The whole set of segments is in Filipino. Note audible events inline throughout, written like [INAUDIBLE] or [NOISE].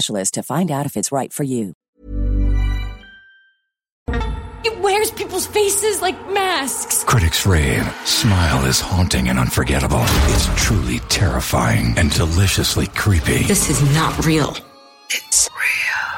to find out if it's right for you. It wears people's faces like masks. Critics rave. Smile is haunting and unforgettable. It's truly terrifying and deliciously creepy. This is not real. It's real.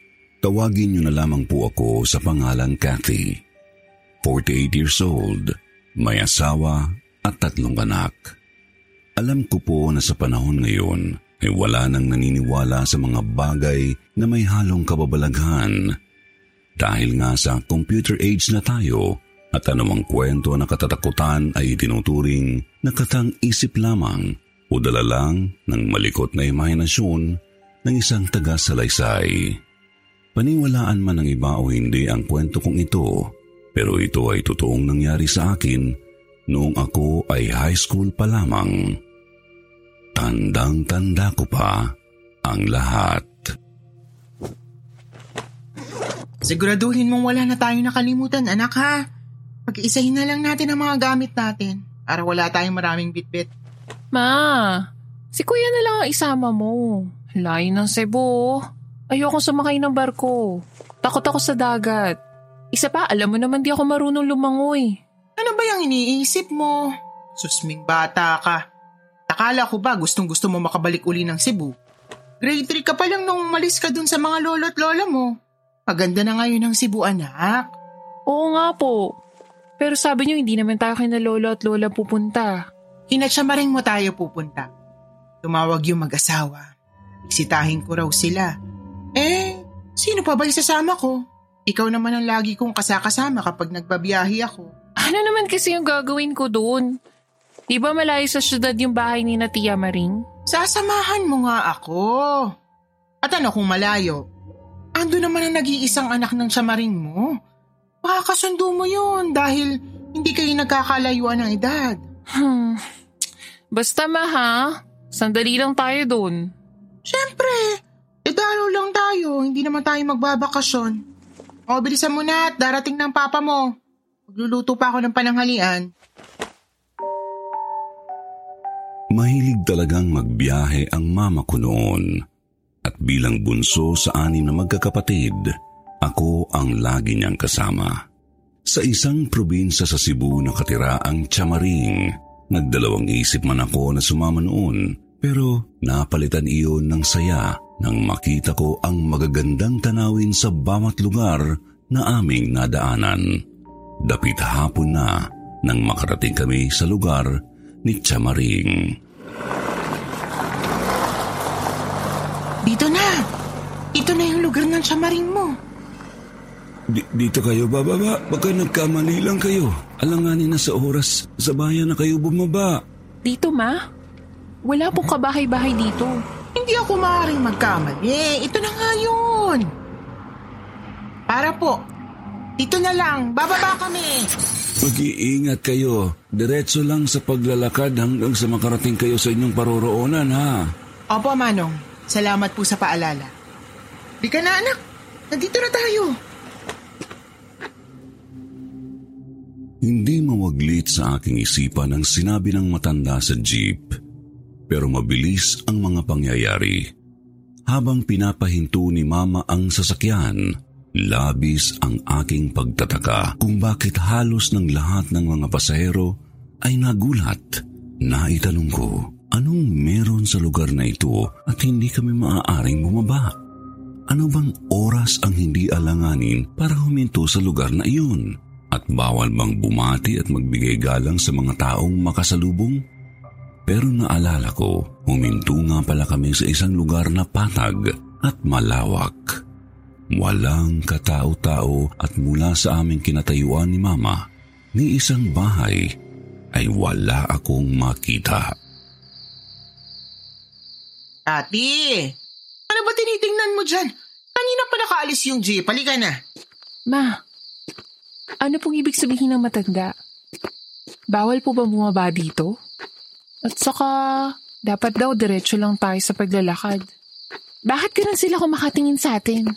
Tawagin niyo na lamang po ako sa pangalan Kathy. 48 years old, may asawa at tatlong anak. Alam ko po na sa panahon ngayon ay wala nang naniniwala sa mga bagay na may halong kababalaghan. Dahil nga sa computer age na tayo, at anumang kwento na katatakutan ay itinuturing na katang isip lamang o dala lang ng malikot na imahinasyon ng isang taga-salaysay. Paniwalaan man ng iba o hindi ang kwento kong ito, pero ito ay totoong nangyari sa akin noong ako ay high school pa lamang. Tandang-tanda ko pa ang lahat. Siguraduhin mong wala na tayong nakalimutan, anak ha. Pag-iisahin na lang natin ang mga gamit natin para wala tayong maraming bitbit. Ma, si kuya na lang ang isama mo. Layo ng Cebu. Ayoko sumakay ng barko. Takot ako sa dagat. Isa pa, alam mo naman di ako marunong lumangoy. Ano ba yung iniisip mo? Susming bata ka. Akala ko ba gustong gusto mo makabalik uli ng Cebu? Grade 3 ka pa lang nung umalis ka dun sa mga lolo at lola mo. Maganda na ngayon ang Cebu, anak. Oo nga po. Pero sabi niyo hindi naman tayo kina lolo at lola pupunta. Hinatsamaring mo tayo pupunta. Tumawag yung mag-asawa. Bisitahin ko raw sila. Eh, sino pa ba sasama ko? Ikaw naman ang lagi kong kasakasama kapag nagbabiyahe ako. Ano naman kasi yung gagawin ko doon? Di ba malayo sa syudad yung bahay ni na Tia Maring? Sasamahan mo nga ako. At ano kung malayo? Ando naman ang nag-iisang anak ng samaring mo. Makakasundo mo yun dahil hindi kayo nagkakalayuan ng edad. Hmm. Basta ma ha, sandali lang tayo doon. Siyempre, edalo lang tayo, hindi naman tayo magbabakasyon. O, bilisan mo na at darating ng papa mo. Magluluto pa ako ng pananghalian. Mahilig talagang magbiyahe ang mama ko noon. At bilang bunso sa anim na magkakapatid, ako ang lagi niyang kasama. Sa isang probinsya sa Cebu nakatira ang Chamaring. Nagdalawang isip man ako na sumama noon pero napalitan iyon ng saya nang makita ko ang magagandang tanawin sa bawat lugar na aming nadaanan. Dapit hapon na nang makarating kami sa lugar ni Chamaring. Dito na! Ito na yung lugar ng Chamaring mo. D- dito kayo bababa. Baka nagkamali lang kayo. Alanganin na sa oras. Sa bayan na kayo bumaba. Dito ma? Wala pong kabahay-bahay dito. Hindi ako maaaring magkamali. Ito na nga yun. Para po. Dito na lang. Bababa kami. Mag-iingat kayo. Diretso lang sa paglalakad hanggang sa makarating kayo sa inyong paroroonan, ha? Opo, Manong. Salamat po sa paalala. Di ka na, anak. Nandito na tayo. Hindi mawaglit sa aking isipan ang sinabi ng matanda sa jeep. Pero mabilis ang mga pangyayari. Habang pinapahinto ni Mama ang sasakyan, labis ang aking pagtataka kung bakit halos ng lahat ng mga pasahero ay nagulat. Naitanong ko, anong meron sa lugar na ito at hindi kami maaaring bumaba? Ano bang oras ang hindi alanganin para huminto sa lugar na iyon? At bawal bang bumati at magbigay galang sa mga taong makasalubong? Pero naalala ko, huminto nga pala kami sa isang lugar na patag at malawak. Walang katao-tao at mula sa aming kinatayuan ni Mama, ni isang bahay ay wala akong makita. Ate, ano ba tinitingnan mo dyan? Kanina pa nakaalis yung jeep. Halika na. Ma, ano pong ibig sabihin ng matanda? Bawal po ba bumaba dito? At saka, dapat daw diretso lang tayo sa paglalakad. Bakit ganun sila kumakatingin sa atin?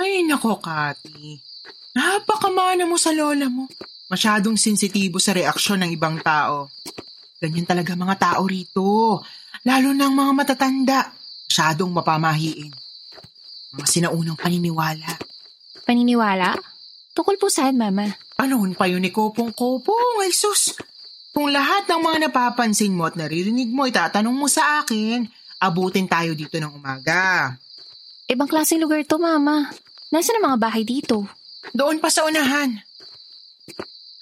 Ay, nako, Kati. Napakamana mo sa lola mo. Masyadong sensitibo sa reaksyon ng ibang tao. Ganyan talaga mga tao rito. Lalo ng mga matatanda. Masyadong mapamahiin. Mga sinaunang paniniwala. Paniniwala? Tukol po saan, Mama? Anoon pa yun ni Kopong-Kopong, ay sus. Kung lahat ng mga napapansin mo at naririnig mo, itatanong mo sa akin, abutin tayo dito ng umaga. Ibang klaseng lugar to, Mama. Nasaan ang mga bahay dito? Doon pa sa unahan.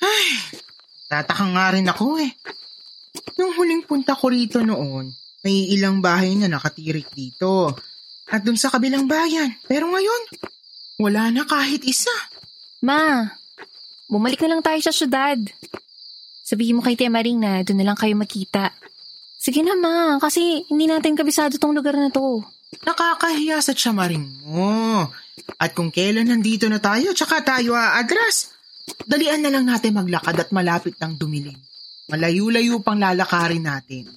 Ay, tataka nga rin ako eh. Nung huling punta ko rito noon, may ilang bahay na nakatirik dito. At dun sa kabilang bayan. Pero ngayon, wala na kahit isa. Ma, bumalik na lang tayo sa syudad. Sabihin mo kay Tia Maring na doon na lang kayo makita. Sige na ma, kasi hindi natin kabisado tong lugar na to. Nakakahiya sa tsamaring mo. At kung kailan nandito na tayo, tsaka tayo aadras. Dalian na lang natin maglakad at malapit ng dumilim. Malayo-layo pang lalakarin natin.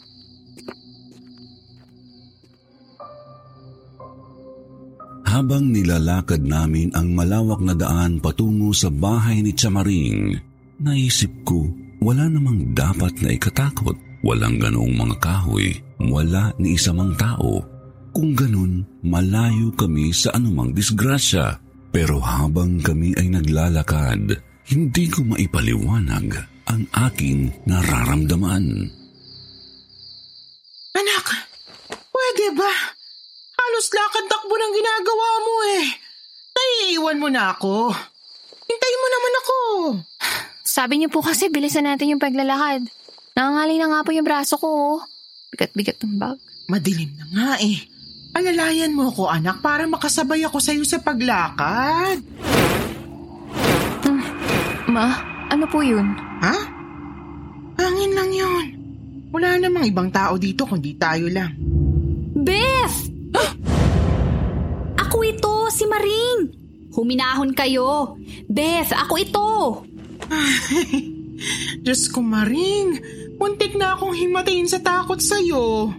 Habang nilalakad namin ang malawak na daan patungo sa bahay ni Chamaring, naisip ko wala namang dapat na ikatakot. Walang ganoong mga kahoy, wala ni isa mang tao. Kung ganun, malayo kami sa anumang disgrasya. Pero habang kami ay naglalakad, hindi ko maipaliwanag ang aking nararamdaman. Anak, pwede ba? Halos lakad takbo ng ginagawa mo eh. Naiiwan mo na ako. Hintayin mo naman ako. Sabi niyo po kasi bilisan natin yung paglalakad. Nangangalay na nga po yung braso ko. oh. Bigat-bigat ng bag. Madilim na nga eh. Alalayan mo ako anak para makasabay ako sa'yo sa paglakad. Ma, ano po yun? Ha? Hangin lang yon. Wala namang ibang tao dito kundi tayo lang. Beth! ako ito, si Maring. Huminahon kayo. Beth, ako ito. Diyos ko, Maring. Muntik na akong himatayin sa takot sa'yo.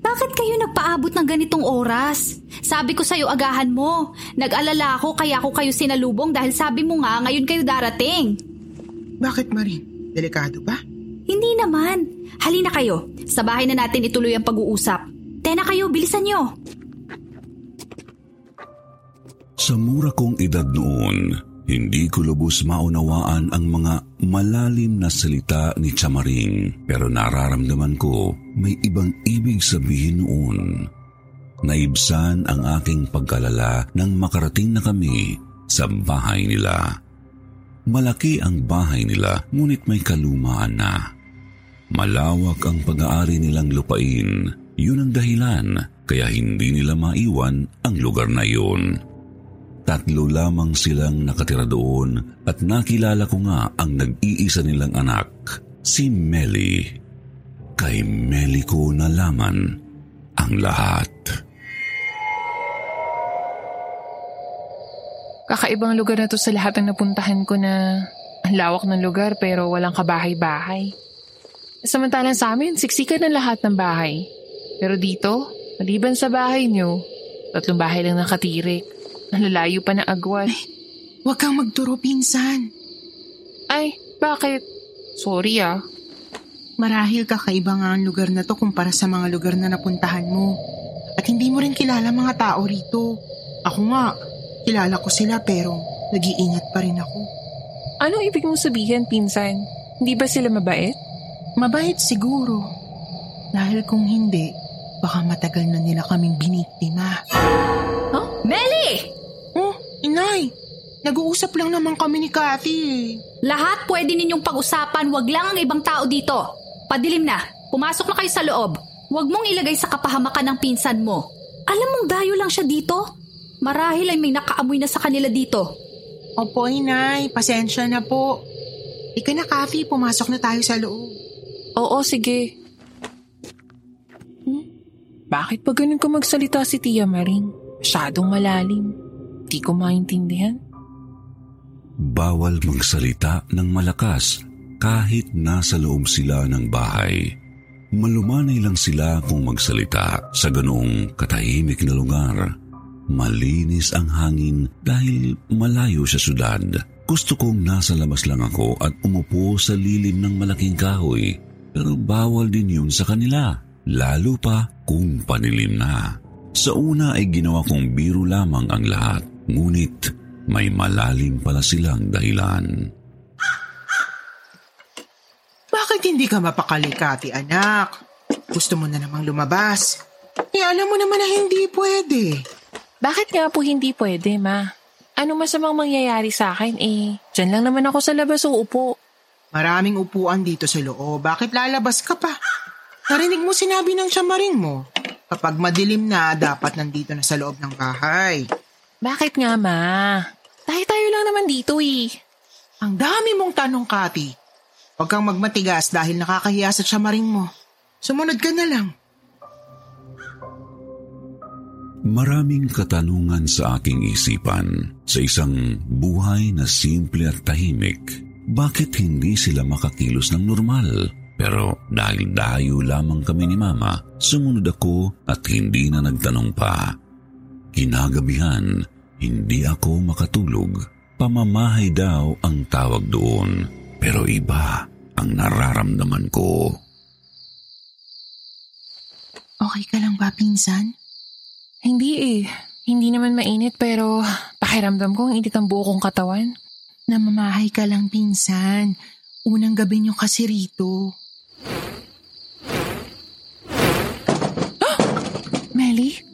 Bakit kayo nagpaabot ng ganitong oras? Sabi ko sa'yo agahan mo. Nag-alala ako kaya ako kayo sinalubong dahil sabi mo nga ngayon kayo darating. Bakit, Maring? Delikado ba? Hindi naman. Halina kayo. Sa bahay na natin ituloy ang pag-uusap. Tena kayo, bilisan nyo. Sa mura kong edad noon, hindi ko lubos maunawaan ang mga malalim na salita ni Chamaring pero nararamdaman ko may ibang ibig sabihin noon. Naibsan ang aking pagkalala nang makarating na kami sa bahay nila. Malaki ang bahay nila ngunit may kalumaan na. Malawak ang pag-aari nilang lupain. Yun ang dahilan kaya hindi nila maiwan ang lugar na yun. Tatlo lamang silang nakatira doon at nakilala ko nga ang nag-iisa nilang anak, si Melly. Kay Melly ko nalaman ang lahat. Kakaibang lugar na to sa lahat ng napuntahan ko na ang lawak ng lugar pero walang kabahay-bahay. Samantalang sa amin, siksikan ng lahat ng bahay. Pero dito, maliban sa bahay nyo, tatlong bahay lang nakatirik. Nalalayo pa ng agwat. Huwag kang magturo, pinsan. Ay, Bakit? Sorry ah. Marahil kakaiba nga ang lugar na to kumpara sa mga lugar na napuntahan mo. At hindi mo rin kilala mga tao rito. Ako nga, kilala ko sila pero nag-iingat pa rin ako. Anong ibig mong sabihin, pinsan? Hindi ba sila mabait? Mabait siguro. Dahil kung hindi, baka matagal na nila kaming biniktima. Huh? Meli! Inay! Nag-uusap lang naman kami ni eh. Lahat pwede ninyong pag-usapan, wag lang ang ibang tao dito. Padilim na, pumasok na kayo sa loob. Huwag mong ilagay sa kapahamakan ng pinsan mo. Alam mong dayo lang siya dito? Marahil ay may nakaamoy na sa kanila dito. Opo, inay. Pasensya na po. Ika na, Cathy. Pumasok na tayo sa loob. Oo, sige. Hmm? Bakit pa ganun ka magsalita si Tia Maring? Masyadong malalim. Di ko maintindihan. Bawal magsalita ng malakas kahit nasa loob sila ng bahay. Malumanay lang sila kung magsalita sa ganoong katahimik na lugar. Malinis ang hangin dahil malayo sa syudad. Gusto kong nasa labas lang ako at umupo sa lilim ng malaking kahoy. Pero bawal din yun sa kanila, lalo pa kung panilim na. Sa una ay ginawa kong biro lamang ang lahat, ngunit may malalim pala silang dahilan. Bakit hindi ka mapakali, Cathy, anak? Gusto mo na namang lumabas. Eh, alam mo naman na hindi pwede. Bakit nga po hindi pwede, ma? Ano masamang mangyayari sa akin eh? Diyan lang naman ako sa labas uupo. Maraming upuan dito sa loob. Bakit lalabas ka pa? Narinig mo sinabi ng siyamaring mo. Kapag madilim na, dapat nandito na sa loob ng bahay. Bakit nga, ma? Tayo-tayo lang naman dito eh. Ang dami mong tanong, Cathy. Huwag kang magmatigas dahil nakakahiya sa siyamaring mo. Sumunod ka na lang. Maraming katanungan sa aking isipan sa isang buhay na simple at tahimik. Bakit hindi sila makakilos ng normal? Pero dahil dayo lamang kami ni Mama, sumunod ako at hindi na nagtanong pa. Kinagabihan, hindi ako makatulog. Pamamahay daw ang tawag doon. Pero iba ang nararamdaman ko. Okay ka lang ba, pinsan? Hindi eh. Hindi naman mainit pero pakiramdam ko ang init ang buo kong katawan. Namamahay ka lang, pinsan. Unang gabi niyo kasi rito. [GASPS] Melly?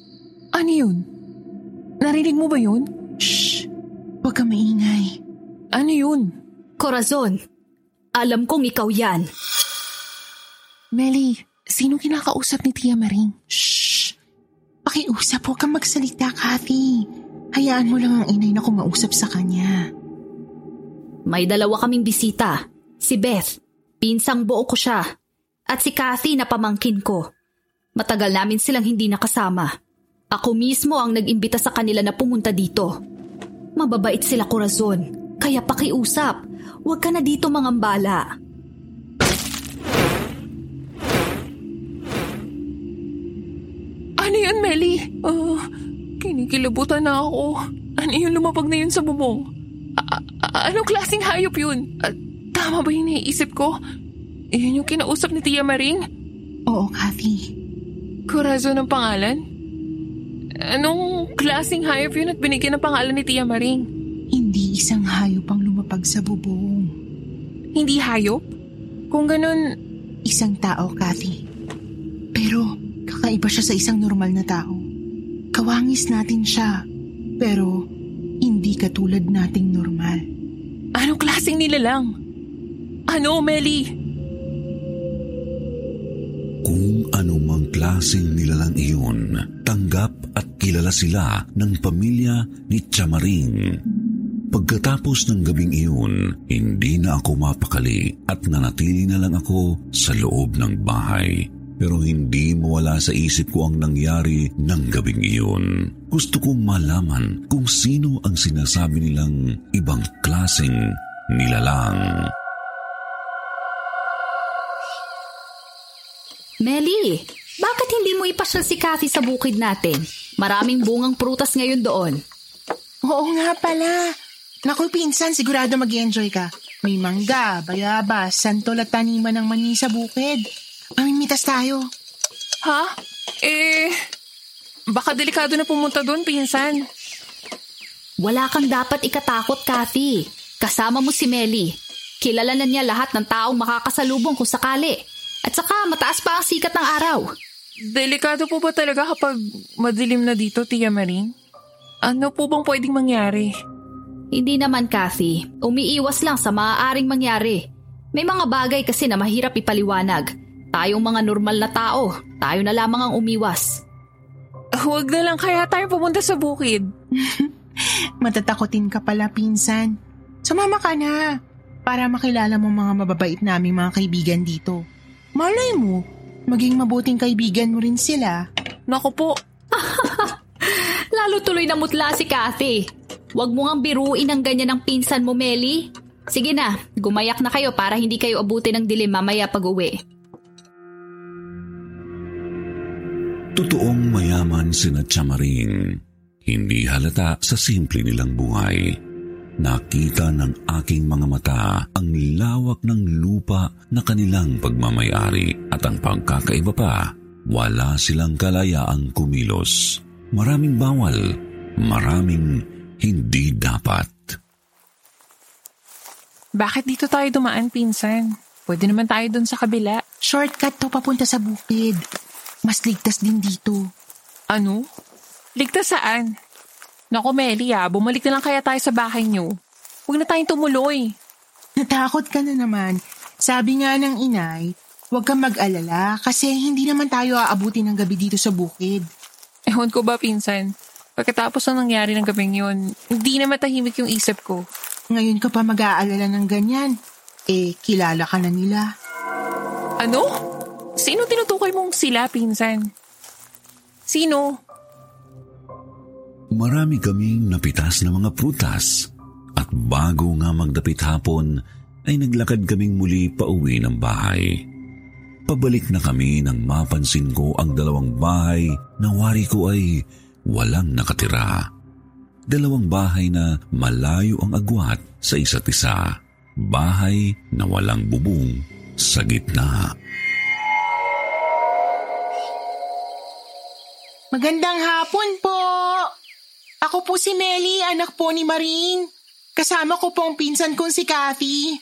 Narinig mo ba yun? Shh! Huwag ka maingay. Ano yun? Corazon, alam kong ikaw yan. Melly, sino kinakausap ni Tia Maring? Shh! Pakiusap, huwag kang magsalita, Cathy. Hayaan mo lang ang inay na kumausap sa kanya. May dalawa kaming bisita. Si Beth, pinsang buo ko siya. At si Kathy na pamangkin ko. Matagal namin silang hindi nakasama. Ako mismo ang nag-imbita sa kanila na pumunta dito. Mababait sila Corazon, kaya pakiusap. Huwag ka na dito mangambala. Ano yun, Melly? Oh, kinikilabutan na ako. Ano yun lumapag na yun sa bubong? A- a- anong klaseng hayop yun? At tama ba yung naiisip ko? Iyon yung kinausap ni Tia Maring? Oo, Kathy. Corazon ang pangalan? Anong klaseng hayop yun at binigyan ng pangalan ni Tia Maring? Hindi isang hayop ang lumapag sa bubong. Hindi hayop? Kung ganun, Isang tao, Kathy. Pero kakaiba siya sa isang normal na tao. Kawangis natin siya. Pero hindi katulad nating normal. anong klaseng nilalang? Ano, Melly? Kung anumang klaseng nilalang iyon, tanggap at kilala sila ng pamilya ni Chamaring. Pagkatapos ng gabing iyon, hindi na ako mapakali at nanatili na lang ako sa loob ng bahay. Pero hindi mawala sa isip ko ang nangyari ng gabing iyon. Gusto kong malaman kung sino ang sinasabi nilang ibang klaseng nilalang. Melly, bakit hindi mo ipasyal si Kathy sa bukid natin? Maraming bungang prutas ngayon doon. Oo nga pala. Naku, pinsan, sigurado mag enjoy ka. May mangga, bayabas, santol at taniman ng mani sa bukid. Pamimitas tayo. Ha? Eh, baka delikado na pumunta doon, pinsan. Wala kang dapat ikatakot, Kathy. Kasama mo si Melly. Kilala na niya lahat ng taong makakasalubong kung sakali. At saka mataas pa ang sikat ng araw. Delikado po ba talaga kapag madilim na dito, Tia Maring? Ano po bang pwedeng mangyari? Hindi naman, Kathy. Umiiwas lang sa maaaring mangyari. May mga bagay kasi na mahirap ipaliwanag. Tayong mga normal na tao, tayo na lamang ang umiwas. Huwag na lang kaya tayo pumunta sa bukid. [LAUGHS] Matatakotin ka pala, pinsan. Sumama ka na para makilala mo mga mababait naming mga kaibigan dito. Malay mo, maging mabuting kaibigan mo rin sila. Naku po, [LAUGHS] Lalo tuloy na mutla si Kathy. Huwag mo ngang biruin ang ganyan ng pinsan mo, Melly. Sige na, gumayak na kayo para hindi kayo abutin ng dilim mamaya pag uwi. Totoong mayaman sina Chamaring. Hindi halata sa simple nilang buhay. Nakita ng aking mga mata ang lawak ng lupa na kanilang pagmamayari at ang pagkakaiba pa, wala silang kalayaang kumilos. Maraming bawal, maraming hindi dapat. bakit dito tayo dumaan, pinsan? Pwede naman tayo doon sa kabila. Shortcut to papunta sa bukid. Mas ligtas din dito. Ano? Ligtas saan? Naku, Meli ah, bumalik na lang kaya tayo sa bahay niyo. Huwag na tayong tumuloy. Natakot ka na naman. Sabi nga ng inay, huwag kang mag-alala kasi hindi naman tayo aabuti ng gabi dito sa bukid. Ewan ko ba, pinsan? Pagkatapos ng nangyari ng gabing yun, hindi na matahimik yung isip ko. Ngayon ka pa mag-aalala ng ganyan. Eh, kilala ka na nila. Ano? Sino tinutukoy mong sila, pinsan? Sino? Marami kaming napitas na mga prutas at bago nga magdapit hapon ay naglakad kaming muli pauwi ng bahay. Pabalik na kami nang mapansin ko ang dalawang bahay na wari ko ay walang nakatira. Dalawang bahay na malayo ang agwat sa isa't isa. Bahay na walang bubong sa gitna. Magandang hapon po! Ako po si Melly, anak po ni Maring. Kasama ko po ang pinsan kong si Kathy.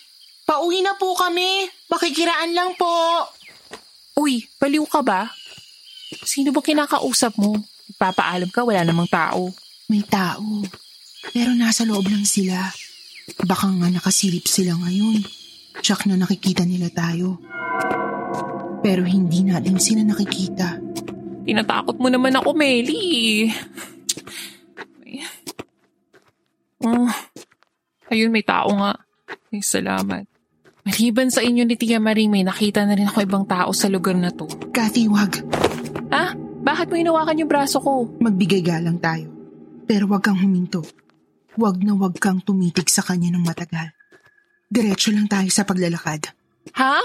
Pauwi na po kami. Makikiraan lang po. Uy, baliw ka ba? Sino ba kinakausap mo? Ipapaalam ka, wala namang tao. May tao. Pero nasa loob lang sila. Baka nga nakasilip sila ngayon. Tsak na nakikita nila tayo. Pero hindi natin sila nakikita. Tinatakot mo naman ako, Meli. Oh, ayun, may tao nga. Ay, salamat. Maliban sa inyo ni Tia Marie, may nakita na rin ako ibang tao sa lugar na to. Kathy, wag. Ha? Bakit mo hinawakan yung braso ko? Magbigay galang tayo. Pero wag kang huminto. Wag na wag kang tumitig sa kanya ng matagal. Diretso lang tayo sa paglalakad. Ha?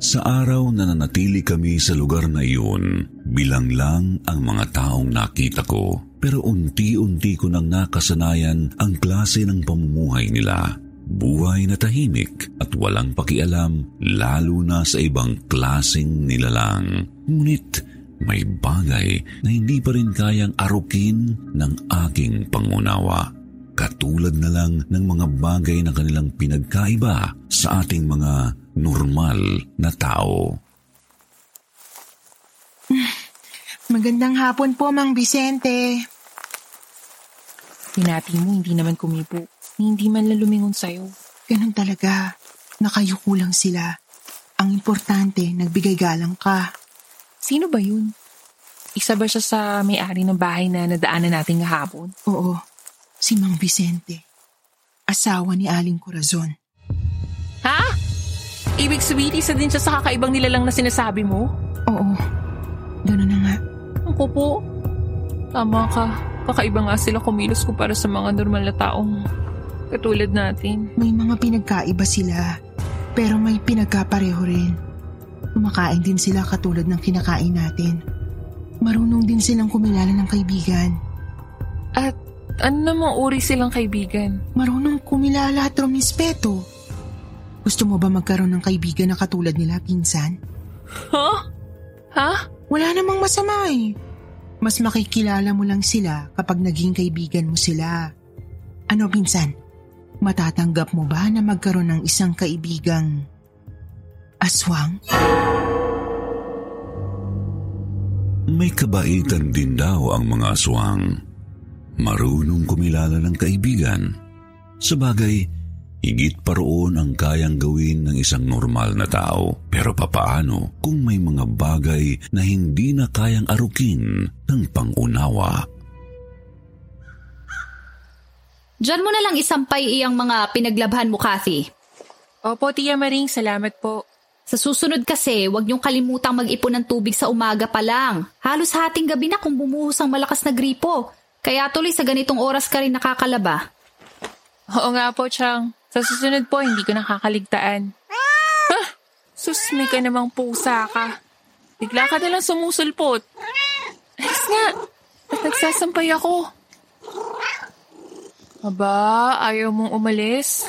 Sa araw na nanatili kami sa lugar na iyon, bilang lang ang mga taong nakita ko. Pero unti-unti ko nang nakasanayan ang klase ng pamumuhay nila. Buhay na tahimik at walang pakialam lalo na sa ibang klaseng nilalang. Ngunit may bagay na hindi pa rin kayang arukin ng aking pangunawa. Katulad na lang ng mga bagay na kanilang pinagkaiba sa ating mga normal na tao. Magandang hapon po, Mang Vicente. Pinati mo, hindi naman kumipo. Hindi man lang lumingon sa'yo. Ganun talaga. Nakayuko lang sila. Ang importante, nagbigay galang ka. Sino ba yun? Isa ba siya sa may-ari ng bahay na nadaanan natin kahapon? Oo, si Mang Vicente. Asawa ni Aling Corazon. Ha? Ibig sabihin, isa din siya sa kakaibang nilalang na sinasabi mo? Oo, gano'n na nga. Ako po. Tama ka. Kakaiba nga sila kumilos kumpara sa mga normal na taong katulad natin. May mga pinagkaiba sila, pero may pinagkapareho rin. Kumakain din sila katulad ng kinakain natin. Marunong din silang kumilala ng kaibigan. At Ano namang uri silang kaibigan? Marunong kumilala at rumispeto. Gusto mo ba magkaroon ng kaibigan na katulad nila, pinsan? Huh? Ha? Wala namang masama eh. Mas makikilala mo lang sila kapag naging kaibigan mo sila. Ano, pinsan? Matatanggap mo ba na magkaroon ng isang kaibigang aswang? May kabaitan din daw ang mga aswang. Marunong kumilala ng kaibigan. Sabagay, higit pa roon ang kayang gawin ng isang normal na tao. Pero papaano kung may mga bagay na hindi na kayang arukin ng pangunawa? Diyan mo na lang isampay iyang mga pinaglabhan mo, Kathy. Opo, Tia Maring, salamat po. Sa susunod kasi, huwag niyong kalimutang mag-ipon ng tubig sa umaga pa lang. Halos hating gabi na kung bumuhos ang malakas na gripo. Kaya tuloy sa ganitong oras ka rin nakakalaba. Oo nga po, Chang. Sa susunod po, hindi ko nakakaligtaan. Ah! Sus, may ka namang pusa ka. Bigla ka nalang sumusulpot. Alis nga. At nagsasampay ako. Aba, ayaw mong umalis?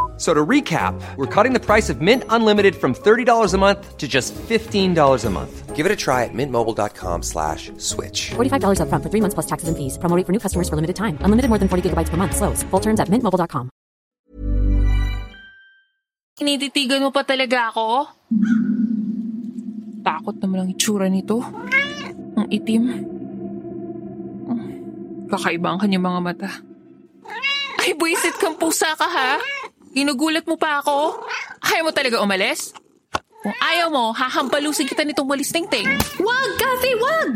So to recap, we're cutting the price of Mint Unlimited from $30 a month to just $15 a month. Give it a try at mintmobile.com slash switch. $45 upfront for three months plus taxes and fees. Promo rate for new customers for limited time. Unlimited more than 40 gigabytes per month. Slows. Full terms at mintmobile.com. Kinititigan mo pa talaga ako? Takot naman ang itsura nito. Ang itim. Kakaiba ang kanyang mga mata. Ay, buisit kang pusa ka ha? Ginugulat mo pa ako? Ayaw mo talaga umalis? Kung ayaw mo, hahampalusin kita nitong walis ting-ting. Wag, Kathy, wag!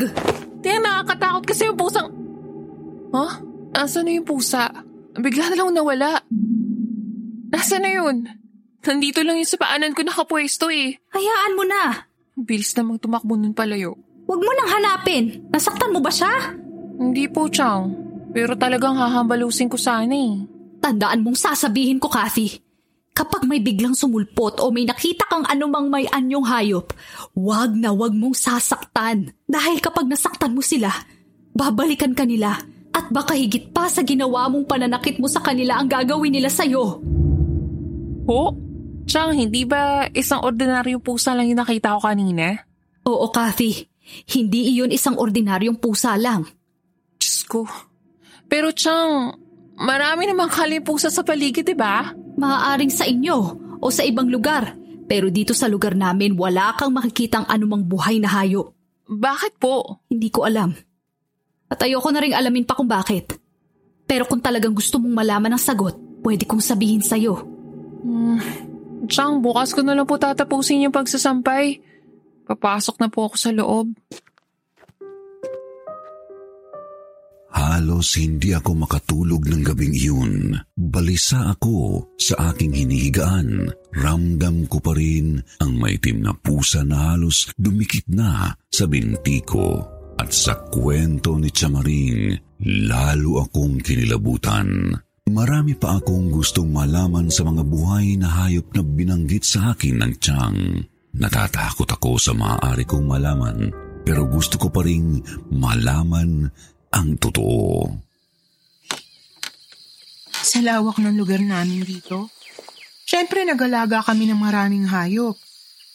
Tiyan, nakakatakot kasi yung pusang... Huh? Nasaan na yung pusa? Bigla na lang nawala. Nasaan na yun? Nandito lang yun sa paanan ko nakapwesto eh. Hayaan mo na. Bilis namang tumakbo nun palayo. Huwag mo nang hanapin. Nasaktan mo ba siya? Hindi po, Chang. Pero talagang hahambalusin ko sana eh. Tandaan mong sasabihin ko, Kathy. Kapag may biglang sumulpot o may nakita kang anumang may anyong hayop, wag na wag mong sasaktan. Dahil kapag nasaktan mo sila, babalikan ka nila at baka higit pa sa ginawa mong pananakit mo sa kanila ang gagawin nila sa'yo. Ho? Chang, hindi ba isang ordinaryong pusa lang yung nakita ko kanina? Oo, Kathy. Hindi iyon isang ordinaryong pusa lang. Diyos ko. Pero Chang, marami namang kalimpusa sa paligid, di ba? Maaaring sa inyo o sa ibang lugar. Pero dito sa lugar namin, wala kang makikitang anumang buhay na hayop. Bakit po? Hindi ko alam. At ayoko na rin alamin pa kung bakit. Pero kung talagang gusto mong malaman ang sagot, pwede kong sabihin sa'yo. Hmm. Chang, bukas ko na lang po tatapusin yung pagsasampay. Papasok na po ako sa loob. Halos hindi ako makatulog ng gabing iyon. Balisa ako sa aking hinihigaan. Ramdam ko pa rin ang maitim na pusa na halos dumikit na sa binti ko. At sa kwento ni Chamaring, lalo akong kinilabutan. Marami pa akong gustong malaman sa mga buhay na hayop na binanggit sa akin ng Chang. Natatakot ako sa maaari kong malaman pero gusto ko pa rin malaman ang totoo. Sa lawak ng lugar namin dito, syempre nag-alaga kami ng maraming hayop.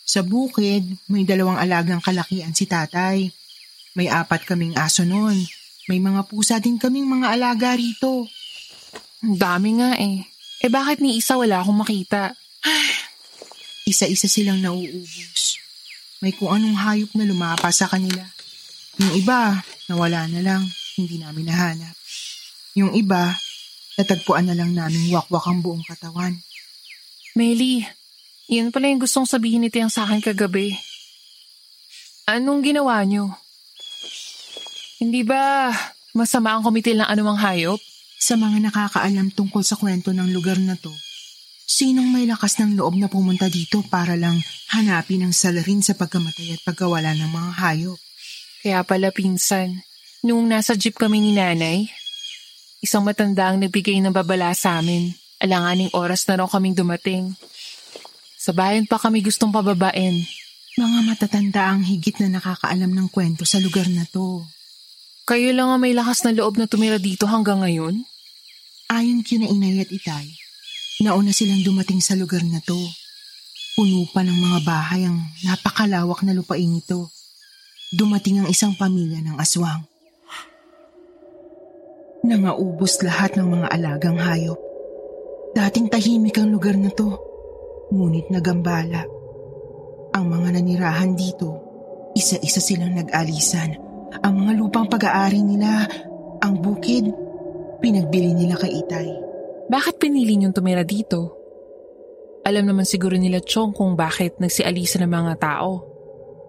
Sa bukid, may dalawang alagang kalakian si tatay. May apat kaming aso noon. May mga pusa din kaming mga alaga rito. Ang dami nga eh. Eh bakit ni isa wala akong makita? [SIGHS] Isa-isa silang nauubos. May kung anong hayop na lumapa sa kanila. Yung iba, nawala na lang, hindi namin nahanap. Yung iba, natagpuan na lang namin wakwak ang buong katawan. Meli, yan pala yung gustong sabihin ni Tiyang sa akin kagabi. Anong ginawa niyo? Hindi ba masama ang kumitil ng anumang hayop? Sa mga nakakaalam tungkol sa kwento ng lugar na to, sinong may lakas ng loob na pumunta dito para lang hanapin ang salarin sa pagkamatay at pagkawala ng mga hayop? Kaya pala pinsan, nung nasa jeep kami ni nanay, isang matanda ang nagbigay ng babala sa amin. Alanganing oras na raw kaming dumating. Sa bayan pa kami gustong pababain. Mga matatanda ang higit na nakakaalam ng kwento sa lugar na to. Kayo lang ang may lakas na loob na tumira dito hanggang ngayon? Ayon kina inay at itay, nauna silang dumating sa lugar na to. Puno pa ng mga bahay ang napakalawak na lupain ito. Dumating ang isang pamilya ng aswang. Nangaubos lahat ng mga alagang hayop. Dating tahimik ang lugar na to ngunit nagambala. Ang mga nanirahan dito, isa-isa silang nag-alisan. Ang mga lupang pag-aari nila, ang bukid, pinagbili nila kay Itay. Bakit pinili niyong tumira dito? Alam naman siguro nila Chong kung bakit nagsialisan ng mga tao.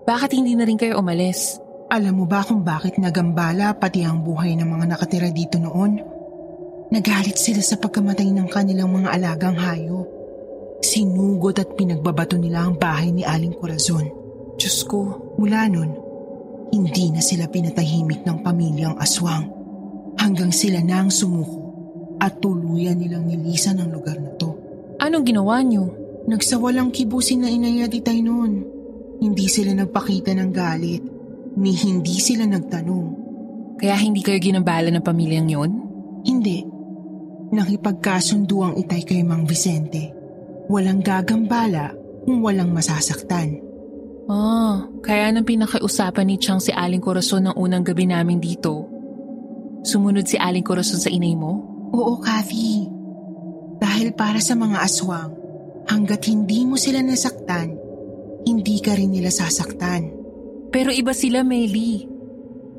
Bakit hindi na rin kayo umalis? Alam mo ba kung bakit nagambala pati ang buhay ng mga nakatira dito noon? Nagalit sila sa pagkamatay ng kanilang mga alagang hayop. Sinugod at pinagbabato nila ang bahay ni Aling Corazon. Diyos ko. Mula nun, hindi na sila pinatahimik ng pamilyang aswang hanggang sila na ang sumuko at tuluyan nilang nilisan ang lugar na to. Anong ginawa niyo? Nagsawalang kibusin na inay at itay noon. Hindi sila nagpakita ng galit, ni hindi sila nagtanong. Kaya hindi kayo ginambala ng pamilyang yon? Hindi. Nakipagkasundo ang itay kay Mang Vicente Walang gagambala kung walang masasaktan. Ah, kaya nang pinakausapan ni Chang si Aling Corazon ng unang gabi namin dito. Sumunod si Aling Corazon sa inay mo? Oo, Kathy. Dahil para sa mga aswang, hanggat hindi mo sila nasaktan, hindi ka rin nila sasaktan. Pero iba sila, Meli.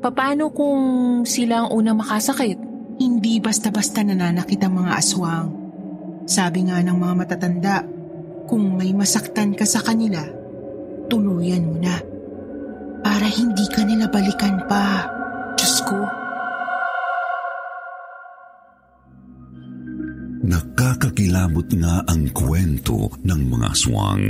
Paano kung sila ang unang makasakit? Hindi basta-basta nananakit ang mga aswang. Sabi nga ng mga matatanda, kung may masaktan ka sa kanila, tuluyan mo na. Para hindi ka nila balikan pa. Diyos ko. Nakakakilabot nga ang kwento ng mga aswang.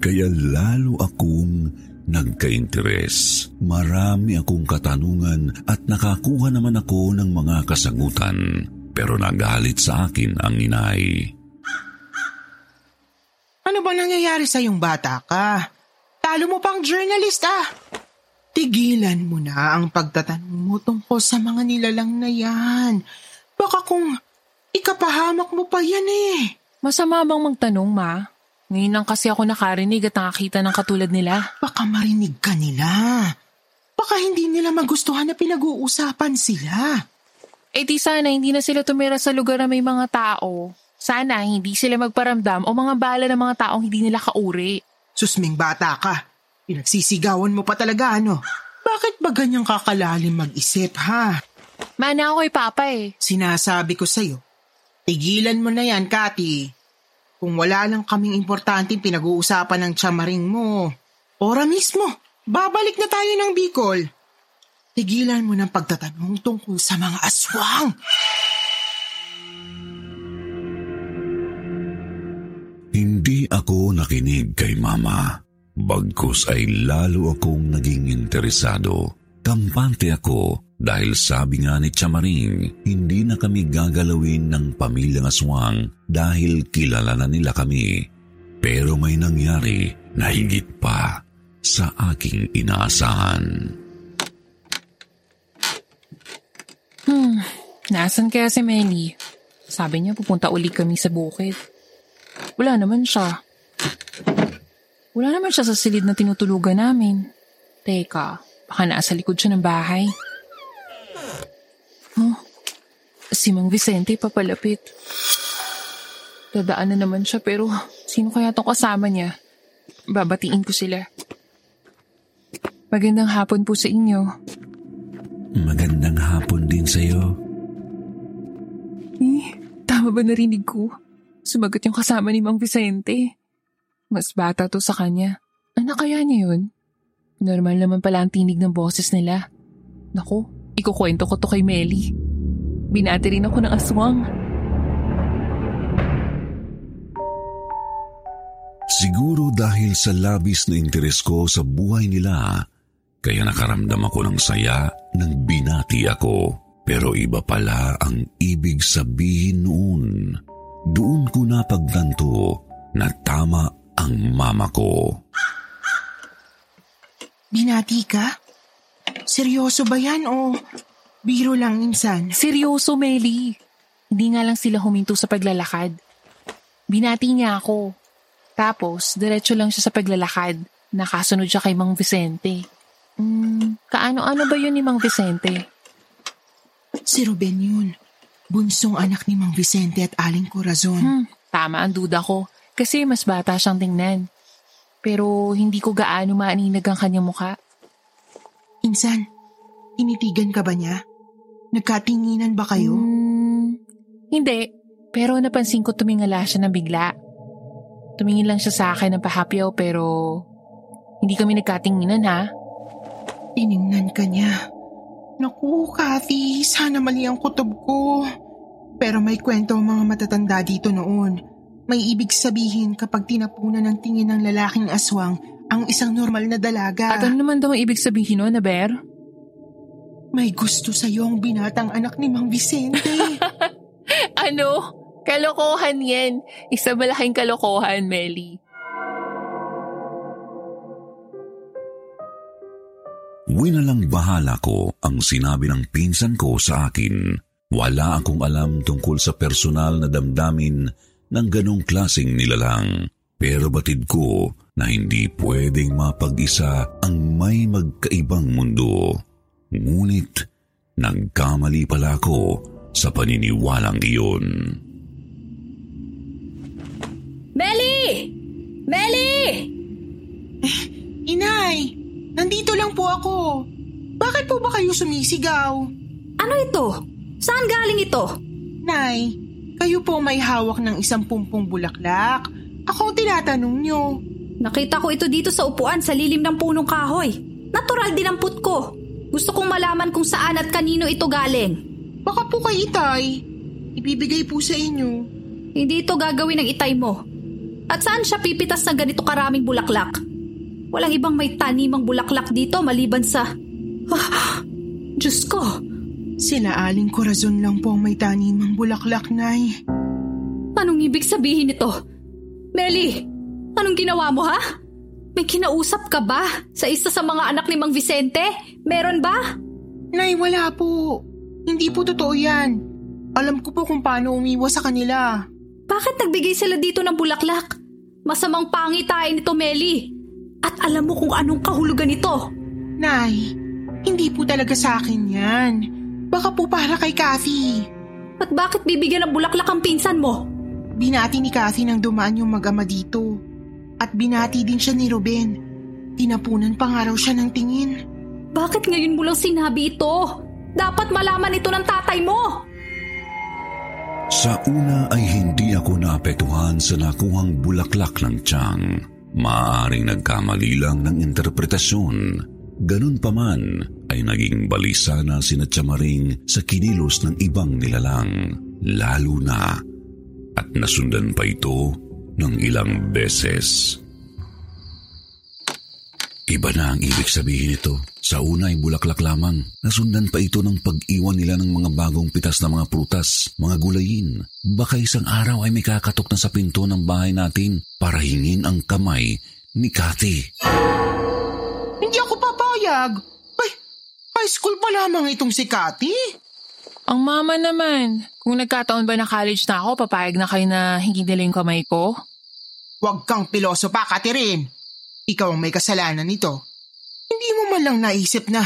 Kaya lalo akong nagka-interes. Marami akong katanungan at nakakuha naman ako ng mga kasagutan pero nagalit sa akin ang inay. Ano ba nangyayari sa yung bata ka? Talo mo pang journalist ah! Tigilan mo na ang pagtatanong mo tungkol sa mga nilalang na yan. Baka kung ikapahamak mo pa yan eh. Masama bang magtanong, ma? Ngayon lang kasi ako nakarinig at nakakita ng katulad nila. Baka marinig ka nila. Baka hindi nila magustuhan na pinag-uusapan sila. Eh di sana hindi na sila tumira sa lugar na may mga tao. Sana hindi sila magparamdam o mga bala ng mga taong hindi nila kauri. Susming bata ka. Pinagsisigawan mo pa talaga ano? Bakit ba ganyang kakalalim mag-isip ha? Mana ako papa eh. Sinasabi ko sa'yo, tigilan mo na yan, Kati. Kung wala lang kaming importante pinag-uusapan ng tsamaring mo, ora mismo, babalik na tayo ng Bicol. Tigilan mo ng pagtatanong tungkol sa mga aswang. Hindi ako nakinig kay mama. Bagkus ay lalo akong naging interesado. Kampante ako dahil sabi nga ni Chamaring, hindi na kami gagalawin ng pamilyang aswang dahil kilala na nila kami. Pero may nangyari na higit pa. sa aking inaasahan. Hmm, nasan kaya si Melly? Sabi niya pupunta uli kami sa bukid. Wala naman siya. Wala naman siya sa silid na tinutulugan namin. Teka, baka nasa likod siya ng bahay. Oh, si Mang Vicente papalapit. Dadaan na naman siya pero sino kaya tong kasama niya? Babatiin ko sila. Magandang hapon po sa inyo. Magandang hapon din sa'yo. Eh, tama ba narinig ko? Sumagot yung kasama ni Mang Vicente. Mas bata to sa kanya. Ano kaya niya yun? Normal naman pala ang tinig ng boses nila. Naku, ikukwento ko to kay Melly. Binati rin ako ng aswang. Siguro dahil sa labis na interes ko sa buhay nila, kaya nakaramdam ako ng saya nang binati ako. Pero iba pala ang ibig sabihin noon. Doon ko napagtanto na tama ang mama ko. Binati ka? Seryoso ba yan o biro lang insan? Seryoso, Melly. Hindi nga lang sila huminto sa paglalakad. Binati niya ako. Tapos, diretso lang siya sa paglalakad. Nakasunod siya kay Mang Vicente. Hmm, kaano-ano ba yun ni Mang Vicente? Si Ruben yun. Bunsong anak ni Mang Vicente at Aling Corazon. Hmm, tama ang duda ko. Kasi mas bata siyang tingnan. Pero hindi ko gaano maaninag ang kanyang muka. Insan, tinitigan ka ba niya? Nagkatinginan ba kayo? Hmm, hindi. Pero napansin ko tumingala siya ng bigla. Tumingin lang siya sa akin ng pahapyaw pero hindi kami nagkatinginan ha. Tiningnan ka niya. Naku, Kathy, sana mali ang kutob ko. Pero may kwento ang mga matatanda dito noon. May ibig sabihin kapag tinapunan ng tingin ng lalaking aswang ang isang normal na dalaga. At ano naman daw ang ibig sabihin nun, Aber? May gusto sa'yo ang binatang anak ni Mang Vicente. [LAUGHS] ano? Kalokohan yan. Isa malaking kalokohan, Melly. Winalang bahala ko ang sinabi ng pinsan ko sa akin. Wala akong alam tungkol sa personal na damdamin ng ganong klasing nilalang. Pero batid ko na hindi pwedeng mapag-isa ang may magkaibang mundo. Ngunit nagkamali pala ako sa paniniwalang iyon. Melly! Melly! Eh, inay, nandito lang po ako. Bakit po ba kayo sumisigaw? Ano ito? Saan galing ito? Nay, kayo po may hawak ng isang pumpong bulaklak. Ako ang tinatanong nyo. Nakita ko ito dito sa upuan sa lilim ng punong kahoy. Natural din ang put ko. Gusto kong malaman kung saan at kanino ito galing. Baka po kay itay. Ibibigay po sa inyo. Hindi ito gagawin ng itay mo. At saan siya pipitas ng ganito karaming bulaklak? Walang ibang may tanimang bulaklak dito maliban sa... Ah, [SIGHS] Diyos ko! Sila Aling Corazon lang po ang may tanimang bulaklak, Nay. Anong ibig sabihin nito? Melly, anong ginawa mo ha? May kinausap ka ba sa isa sa mga anak ni Mang Vicente? Meron ba? Nay, wala po. Hindi po totoo yan. Alam ko po kung paano umiwas sa kanila. Bakit nagbigay sila dito ng bulaklak? Masamang pangitain nito, Melly. At alam mo kung anong kahulugan nito. Nay, hindi po talaga sa akin yan. Baka po para kay Kathy. At bakit bibigyan ng bulaklak ang pinsan mo? Binati ni Kathy nang dumaan yung mag-ama dito. At binati din siya ni Ruben. Tinapunan pa nga raw siya ng tingin. Bakit ngayon mo lang sinabi ito? Dapat malaman ito ng tatay mo. Sa una ay hindi ako naapektuhan sa nakuhang bulaklak ng tiyang. Maaring nagkamali lang ng interpretasyon. Ganun pa man ay naging balisa na sina Chamaring sa kinilos ng ibang nilalang. Lalo na at nasundan pa ito ng ilang beses. Iba na ang ibig sabihin nito. Sa una ay bulaklak lamang. Nasundan pa ito ng pag-iwan nila ng mga bagong pitas na mga prutas, mga gulayin. Baka isang araw ay may kakatok na sa pinto ng bahay natin para hingin ang kamay ni Kathy. Hindi ako papayag. Ay, high school pa lamang itong si Cathy. Ang mama naman. Kung nagkataon ba na college na ako, papayag na kayo na hindi nila yung kamay ko? Huwag kang piloso pa, Catherine. Ikaw ang may kasalanan nito. Hindi mo man lang naisip na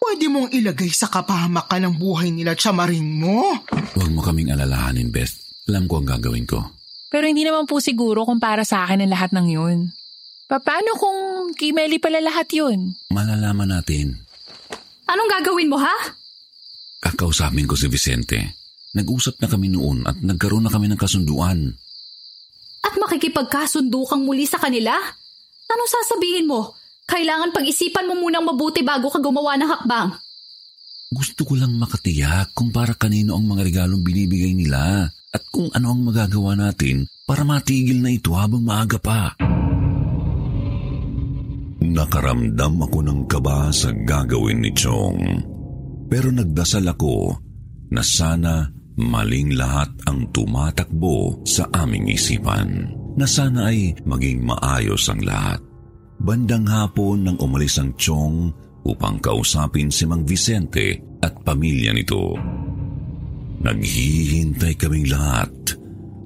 pwede mong ilagay sa kapahamakan ng buhay nila tsamarin mo. Huwag mo kaming alalahanin, Beth. Alam ko ang gagawin ko. Pero hindi naman po siguro kung para sa akin ang lahat ng yun. Paano kung kay Melly pala lahat yun? Malalaman natin. Anong gagawin mo, ha? Kakausapin ko si Vicente. Nag-usap na kami noon at nagkaroon na kami ng kasunduan. At makikipagkasundo kang muli sa kanila? Anong sasabihin mo? Kailangan pag-isipan mo munang mabuti bago ka gumawa ng hakbang. Gusto ko lang makatiyak kung para kanino ang mga regalong binibigay nila at kung ano ang magagawa natin para matigil na ito habang maaga pa. Nakaramdam ako ng kaba sa gagawin ni Chong. Pero nagdasal ako na sana maling lahat ang tumatakbo sa aming isipan. Na sana ay maging maayos ang lahat. Bandang hapon nang umalis ang Chong upang kausapin si Mang Vicente at pamilya nito. Naghihintay kaming lahat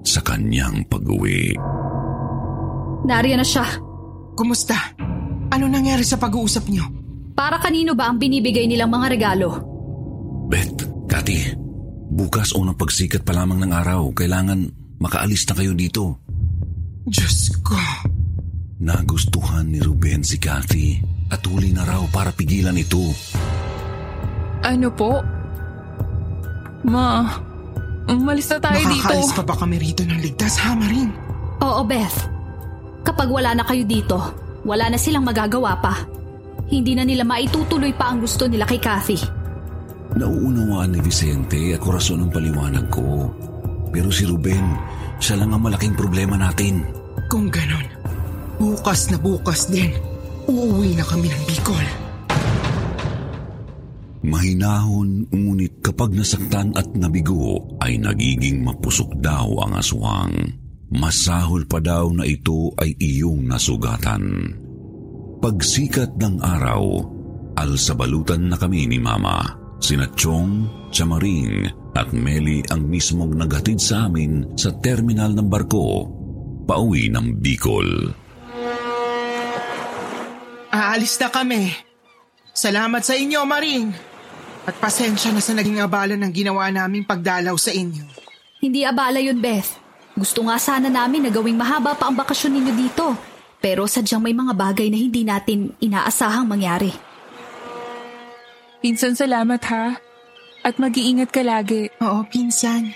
sa kanyang pag-uwi. Nariyan na siya. Kumusta? Ano nangyari sa pag-uusap niyo? Para kanino ba ang binibigay nilang mga regalo? Beth, Kati, bukas unang pagsikat pa lamang ng araw. Kailangan makaalis na kayo dito. Diyos ko. Nagustuhan ni Ruben si Kathy at huli na raw para pigilan ito. Ano po? Ma, umalis na tayo dito. Makakaalis pa ba kami rito ng ligtas, ha, Maring? Oo, Beth. Kapag wala na kayo dito, wala na silang magagawa pa. Hindi na nila maitutuloy pa ang gusto nila kay Kathy. Nauunawaan ni Vicente at korason ang paliwanag ko. Pero si Ruben, siya lang ang malaking problema natin. Kung ganon, bukas na bukas din, uuwi na kami ng Bicol. Mahinahon, ngunit kapag nasaktan at nabigo, ay nagiging mapusok daw ang aswang. Masahol pa daw na ito ay iyong nasugatan. Pagsikat ng araw, alsabalutan na kami ni Mama. Sina Chong, Chamaring at Meli ang mismong naghatid sa amin sa terminal ng barko, pauwi ng Bicol. Aalis na kami. Salamat sa inyo, Maring. At pasensya na sa naging abala ng ginawa naming pagdalaw sa inyo. Hindi abala yun, Beth. Gusto nga sana namin na gawing mahaba pa ang bakasyon ninyo dito. Pero sadyang may mga bagay na hindi natin inaasahang mangyari. Pinsan, salamat ha. At mag-iingat ka lagi. Oo, pinsan.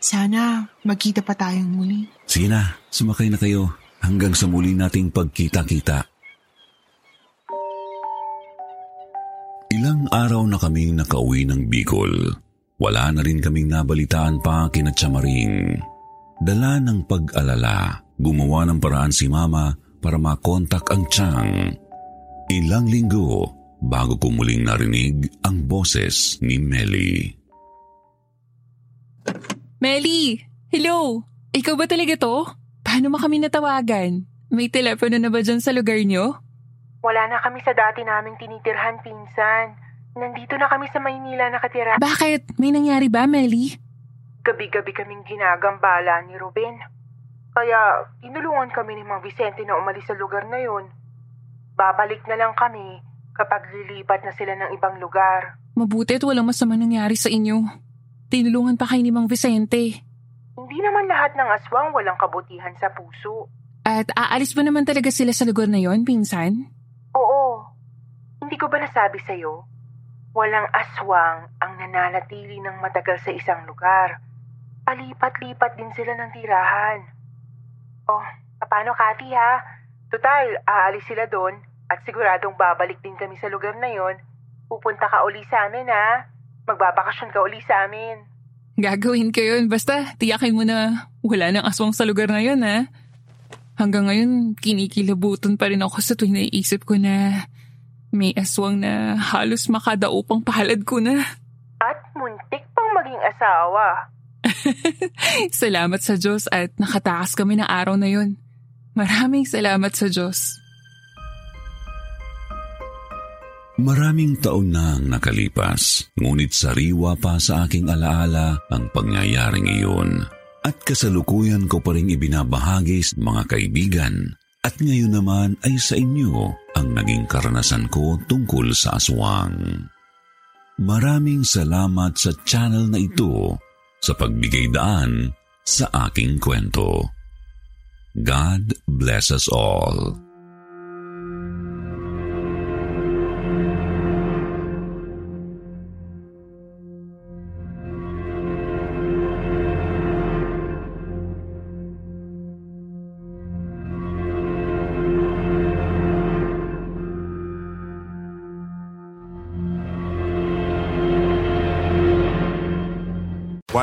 Sana magkita pa tayong muli. Sige na, sumakay na kayo hanggang sa muli nating pagkita-kita. Ilang araw na kaming nakauwi ng Bicol. Wala na rin kaming nabalitaan pa kina Chamaring. Dala ng pag-alala, gumawa ng paraan si Mama para makontak ang Chang. Ilang linggo bago ko muling narinig ang boses ni Melly. Melly! Hello! Ikaw ba talaga to? Paano mo kami natawagan? May telepono na ba dyan sa lugar nyo? Wala na kami sa dati naming tinitirhan, pinsan. Nandito na kami sa Maynila nakatira. Bakit? May nangyari ba, Melly? Gabi-gabi kaming ginagambala ni Ruben. Kaya inulungan kami ni Mang Vicente na umalis sa lugar na yun. Babalik na lang kami kapag lilipat na sila ng ibang lugar. Mabuti at walang masama nangyari sa inyo. Tinulungan pa kayo ni Mang Vicente. Hindi naman lahat ng aswang walang kabutihan sa puso. At aalis ba naman talaga sila sa lugar na yon, pinsan? Oo. Hindi ko ba nasabi sa'yo? Walang aswang ang nananatili ng matagal sa isang lugar. Palipat-lipat din sila ng tirahan. Oh, paano Kati ha? Total, aalis sila doon at siguradong babalik din kami sa lugar na yon. Pupunta ka uli sa amin ha. Magbabakasyon ka uli sa amin. Gagawin ko yun. Basta tiyakin mo na wala nang aswang sa lugar na yun ha. Hanggang ngayon, kinikilabutan pa rin ako sa tuwing naiisip ko na may aswang na halos makadaupang palad ko na. At muntik pang maging asawa. [LAUGHS] salamat sa Diyos at nakatakas kami ng araw na yun. Maraming salamat sa Diyos. Maraming taon na ang nakalipas, ngunit sariwa pa sa aking alaala ang pangyayaring iyon. At kasalukuyan ko pa rin ibinabahagi sa mga kaibigan. At ngayon naman ay sa inyo ang naging karanasan ko tungkol sa aswang. Maraming salamat sa channel na ito sa pagbigay daan sa aking kwento. God bless us all.